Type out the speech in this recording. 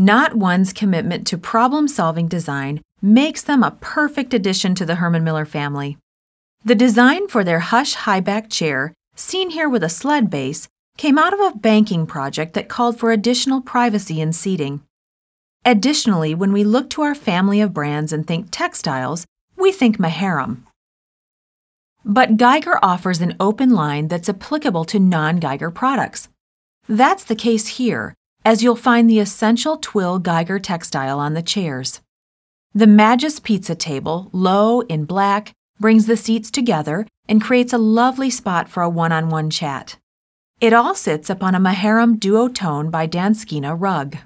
Naughtone's commitment to problem solving design makes them a perfect addition to the Herman Miller family. The design for their Hush high back chair, seen here with a sled base, came out of a banking project that called for additional privacy in seating. Additionally, when we look to our family of brands and think textiles, we think Maharam. But Geiger offers an open line that's applicable to non Geiger products. That's the case here, as you'll find the essential twill Geiger textile on the chairs. The Magis pizza table, low in black, brings the seats together and creates a lovely spot for a one on one chat. It all sits upon a Maharam duotone by Danskina rug.